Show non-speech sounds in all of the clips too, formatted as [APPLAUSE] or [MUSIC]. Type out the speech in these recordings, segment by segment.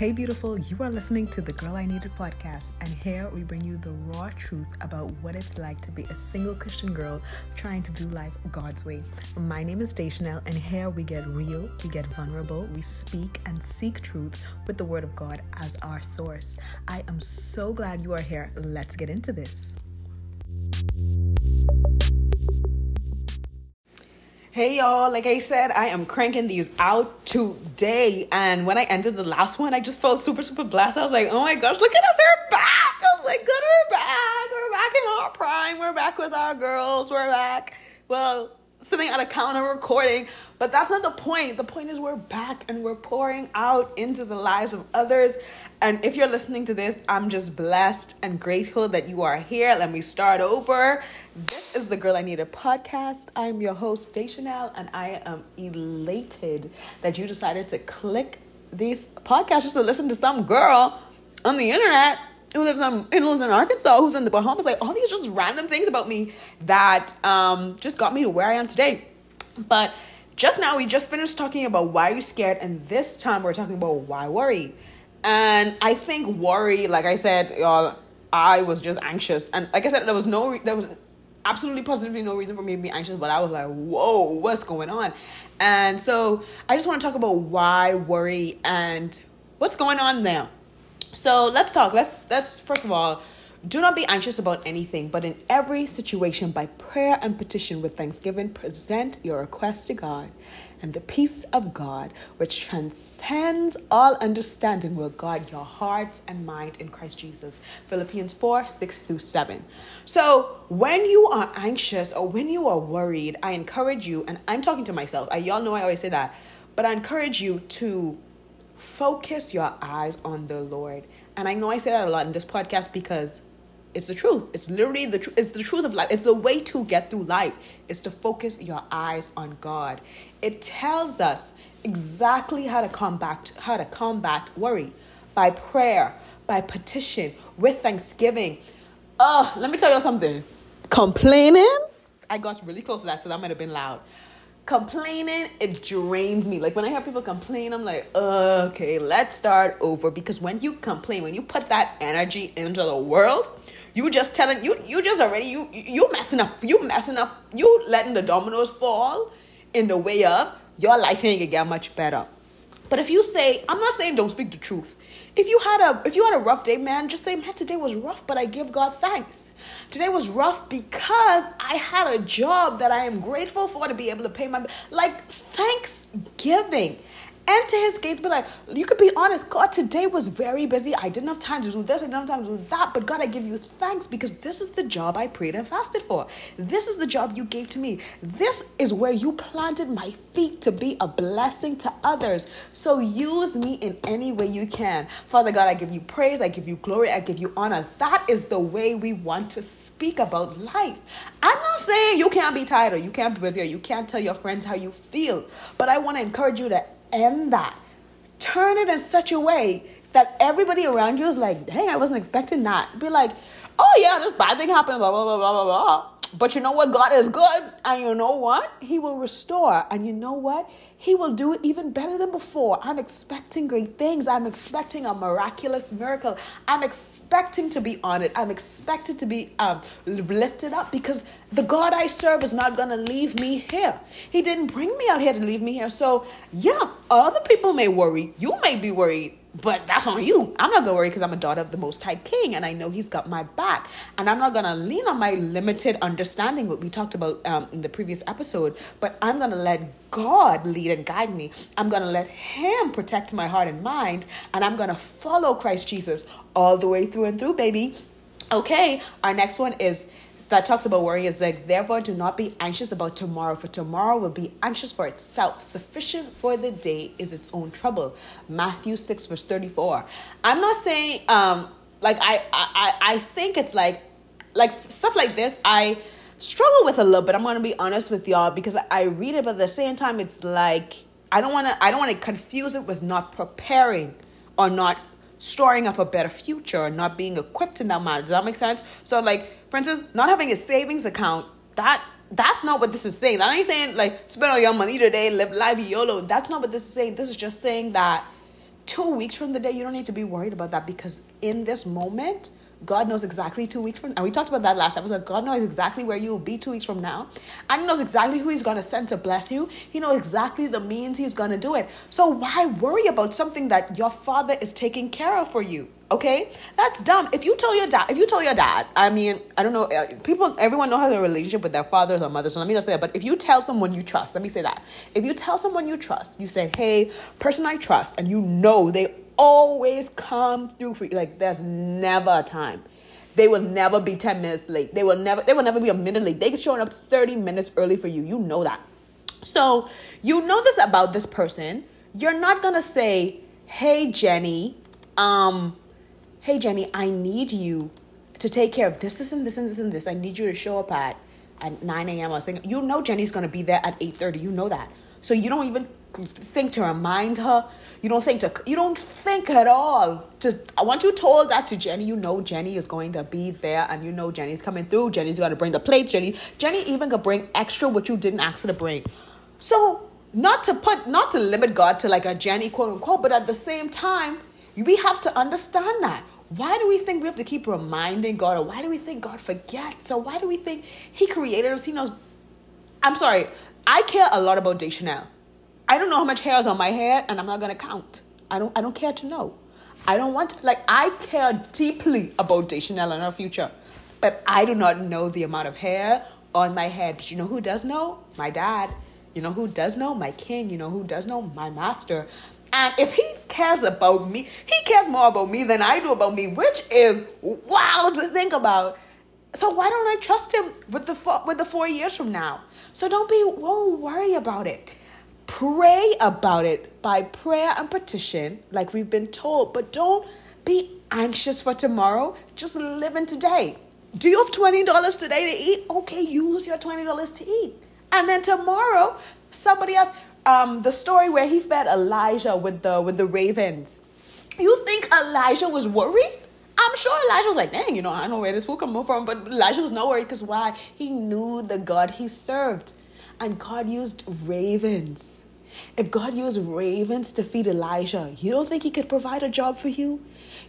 Hey, beautiful, you are listening to the Girl I Needed podcast, and here we bring you the raw truth about what it's like to be a single Christian girl trying to do life God's way. My name is Deschanel, and here we get real, we get vulnerable, we speak and seek truth with the Word of God as our source. I am so glad you are here. Let's get into this. Hey y'all, like I said, I am cranking these out today. And when I ended the last one, I just felt super, super blessed. I was like, oh my gosh, look at us, we're back. I was like, good, we're back. We're back in our prime. We're back with our girls. We're back. Well, sitting at a counter recording. But that's not the point. The point is we're back and we're pouring out into the lives of others. And if you're listening to this, I'm just blessed and grateful that you are here. Let me start over. This is the Girl I Needed podcast. I'm your host, Deschanel, and I am elated that you decided to click these podcasts just to listen to some girl on the internet who lives in who lives in Arkansas, who's in the Bahamas. Like all these just random things about me that um, just got me to where I am today. But just now, we just finished talking about why you're scared, and this time we're talking about why worry. And I think worry, like I said, y'all, I was just anxious. And like I said, there was no, there was absolutely positively no reason for me to be anxious, but I was like, whoa, what's going on? And so I just want to talk about why worry and what's going on now. So let's talk. Let's let's first of all do not be anxious about anything, but in every situation, by prayer and petition with thanksgiving, present your request to God, and the peace of God, which transcends all understanding, will guard your hearts and mind in Christ Jesus. Philippians 4 6 through 7. So, when you are anxious or when you are worried, I encourage you, and I'm talking to myself, I, y'all know I always say that, but I encourage you to focus your eyes on the Lord. And I know I say that a lot in this podcast because it's the truth. It's literally the truth. It's the truth of life. It's the way to get through life. Is to focus your eyes on God. It tells us exactly how to combat how to combat worry by prayer, by petition, with thanksgiving. Oh, let me tell you something. Complaining, I got really close to that, so that might have been loud. Complaining, it drains me. Like when I hear people complain, I'm like, okay, let's start over. Because when you complain, when you put that energy into the world, you just telling you you just already you you messing up. You messing up. You letting the dominoes fall in the way of your life ain't gonna get much better. But if you say, I'm not saying don't speak the truth. If you had a if you had a rough day, man, just say, man, today was rough, but I give God thanks. Today was rough because I had a job that I am grateful for to be able to pay my like thanksgiving enter his gates, be like, you could be honest. God, today was very busy. I didn't have time to do this. I didn't have time to do that. But God, I give you thanks because this is the job I prayed and fasted for. This is the job you gave to me. This is where you planted my feet to be a blessing to others. So use me in any way you can. Father God, I give you praise. I give you glory. I give you honor. That is the way we want to speak about life. I'm not saying you can't be tired or you can't be busy or you can't tell your friends how you feel, but I want to encourage you to end that. Turn it in such a way that everybody around you is like, dang, I wasn't expecting that. Be like, oh yeah, this bad thing happened, blah, blah, blah, blah, blah, blah. But you know what? God is good. And you know what? He will restore. And you know what? He will do it even better than before. I'm expecting great things. I'm expecting a miraculous miracle. I'm expecting to be honored. I'm expected to be um, lifted up because the God I serve is not going to leave me here. He didn't bring me out here to leave me here. So, yeah, other people may worry. You may be worried but that's on you. I'm not gonna worry because I'm a daughter of the Most High King, and I know He's got my back. And I'm not gonna lean on my limited understanding, what we talked about um, in the previous episode. But I'm gonna let God lead and guide me. I'm gonna let Him protect my heart and mind, and I'm gonna follow Christ Jesus all the way through and through, baby. Okay, our next one is that talks about worry is like, therefore, do not be anxious about tomorrow, for tomorrow will be anxious for itself. Sufficient for the day is its own trouble. Matthew 6, verse 34. I'm not saying, um, like, I, I, I think it's like, like stuff like this, I struggle with a little bit. I'm going to be honest with y'all because I read it, but at the same time, it's like, I don't want to, I don't want to confuse it with not preparing or not storing up a better future, and not being equipped in that manner. Does that make sense? So, like, for instance, not having a savings account, that that's not what this is saying. That ain't saying like spend all your money today, live life YOLO. That's not what this is saying. This is just saying that two weeks from the day, you don't need to be worried about that because in this moment, God knows exactly two weeks from and we talked about that last episode. God knows exactly where you will be two weeks from now. And he knows exactly who he's gonna send to bless you. He knows exactly the means he's gonna do it. So why worry about something that your father is taking care of for you? Okay? That's dumb. If you tell your dad, if you tell your dad, I mean, I don't know, uh, people, everyone knows has a relationship with their fathers or mothers. So let me just say that. But if you tell someone you trust, let me say that. If you tell someone you trust, you say, hey, person I trust, and you know they always come through for you. Like there's never a time. They will never be 10 minutes late. They will never they will never be a minute late. They can show up 30 minutes early for you. You know that. So you know this about this person. You're not gonna say, hey Jenny, um, hey Jenny, I need you to take care of this, this, and this, and this, and this. I need you to show up at at 9 a.m. or something. You know Jenny's gonna be there at 8:30. You know that. So you don't even think to remind her. You don't think to you don't think at all. To once you told that to Jenny, you know Jenny is going to be there and you know Jenny's coming through. Jenny's gonna bring the plate. Jenny Jenny even could bring extra what you didn't ask her to bring. So not to put not to limit God to like a Jenny quote unquote, but at the same time, we have to understand that. Why do we think we have to keep reminding God, or why do we think God forgets, or why do we think He created us? He knows. I'm sorry, I care a lot about Deschanel. I don't know how much hair is on my head, and I'm not gonna count. I don't. I don't care to know. I don't want. Like I care deeply about Deschanel and her future, but I do not know the amount of hair on my head. But you know who does know? My dad. You know who does know? My king. You know who does know? My master. And if he cares about me, he cares more about me than I do about me, which is wild to think about. So why don't I trust him with the four, with the four years from now? So don't be won't worry about it. Pray about it by prayer and petition, like we've been told, but don't be anxious for tomorrow. Just live in today. Do you have $20 today to eat? Okay, use your $20 to eat. And then tomorrow, somebody else, um, the story where he fed Elijah with the with the ravens. You think Elijah was worried? I'm sure Elijah was like, dang, you know, I know where this food coming from, but Elijah was not worried because why? He knew the God he served. And God used ravens. If God used ravens to feed Elijah, you don't think he could provide a job for you?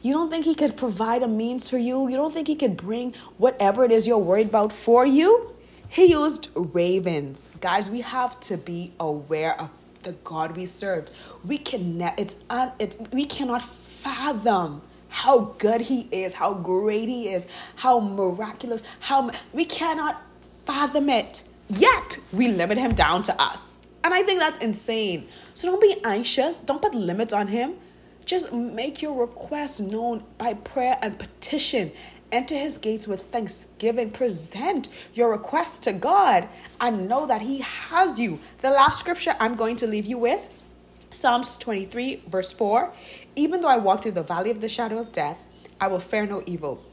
You don't think he could provide a means for you? You don't think he could bring whatever it is you're worried about for you? He used ravens. Guys, we have to be aware of the God we served. We can ne- it's un- it's we cannot fathom how good he is, how great he is, how miraculous, how we cannot fathom it. Yet we limit him down to us. And I think that's insane. So don't be anxious. Don't put limits on him. Just make your request known by prayer and petition. Enter his gates with thanksgiving. Present your request to God and know that he has you. The last scripture I'm going to leave you with Psalms 23, verse 4. Even though I walk through the valley of the shadow of death, I will fear no evil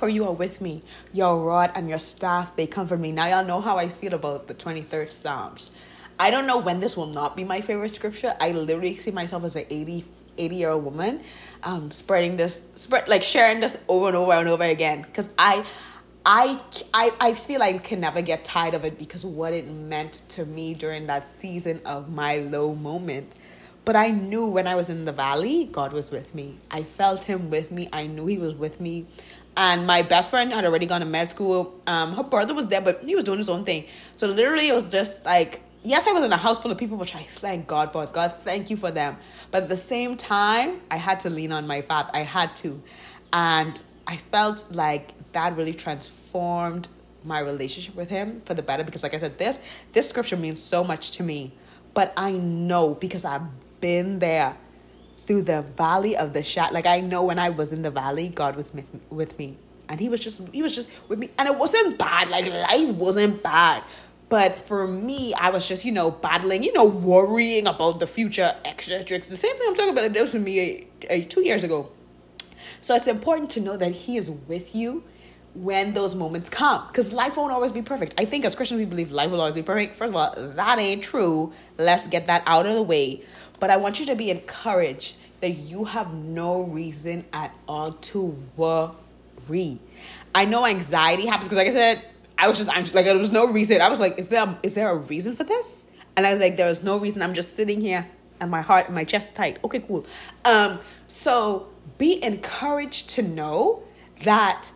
for you are with me. Your rod and your staff, they comfort me. Now, y'all know how I feel about the 23rd Psalms. I don't know when this will not be my favorite scripture. I literally see myself as an 80, 80 year old woman um, spreading this, spread like sharing this over and over and over again. Because I, I, I, I feel I can never get tired of it because what it meant to me during that season of my low moment. But I knew when I was in the valley, God was with me. I felt Him with me. I knew He was with me and my best friend had already gone to med school. Um, her brother was there, but he was doing his own thing. So literally, it was just like, yes, I was in a house full of people, which I thank God for. God, thank you for them. But at the same time, I had to lean on my faith. I had to, and I felt like that really transformed my relationship with him for the better. Because, like I said, this this scripture means so much to me. But I know because I've been there through the valley of the shadow. Like I know when I was in the valley, God was with me, and He was just He was just with me, and it wasn't bad. Like life wasn't bad. But for me, I was just, you know, battling, you know, worrying about the future, etc. The same thing I'm talking about, it was with me a, a, two years ago. So it's important to know that He is with you when those moments come because life won't always be perfect. I think as Christians, we believe life will always be perfect. First of all, that ain't true. Let's get that out of the way. But I want you to be encouraged that you have no reason at all to worry. I know anxiety happens because, like I said, I was just anxious. Like there was no reason. I was like, is there is there a reason for this? And I was like, there is no reason. I'm just sitting here and my heart and my chest tight. Okay, cool. Um, so be encouraged to know that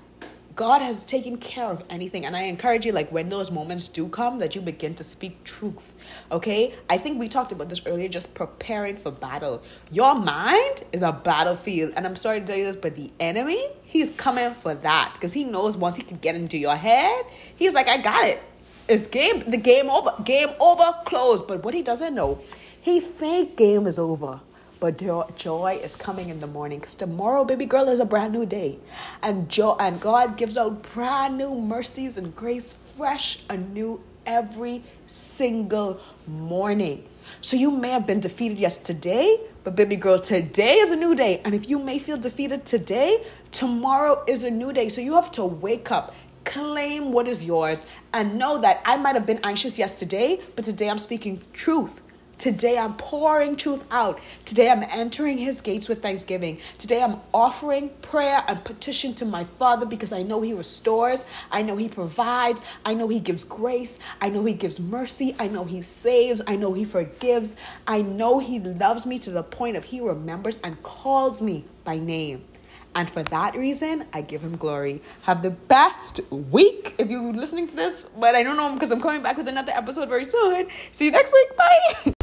God has taken care of anything. And I encourage you, like, when those moments do come, that you begin to speak truth. Okay? I think we talked about this earlier, just preparing for battle. Your mind is a battlefield. And I'm sorry to tell you this, but the enemy, he's coming for that. Because he knows once he can get into your head, he's like, I got it. It's game, the game over. Game over, closed. But what he doesn't know, he think game is over but joy is coming in the morning because tomorrow baby girl is a brand new day. And joy and god gives out brand new mercies and grace fresh anew every single morning. So you may have been defeated yesterday but baby girl today is a new day. And if you may feel defeated today tomorrow is a new day. So you have to wake up claim what is yours and know that i might have been anxious yesterday but today i'm speaking truth Today I'm pouring truth out. Today I'm entering his gates with thanksgiving. Today I'm offering prayer and petition to my Father because I know he restores. I know he provides. I know he gives grace. I know he gives mercy. I know he saves. I know he forgives. I know he loves me to the point of he remembers and calls me by name. And for that reason, I give him glory. Have the best week if you're listening to this. But I don't know because I'm coming back with another episode very soon. See you next week. Bye. [LAUGHS]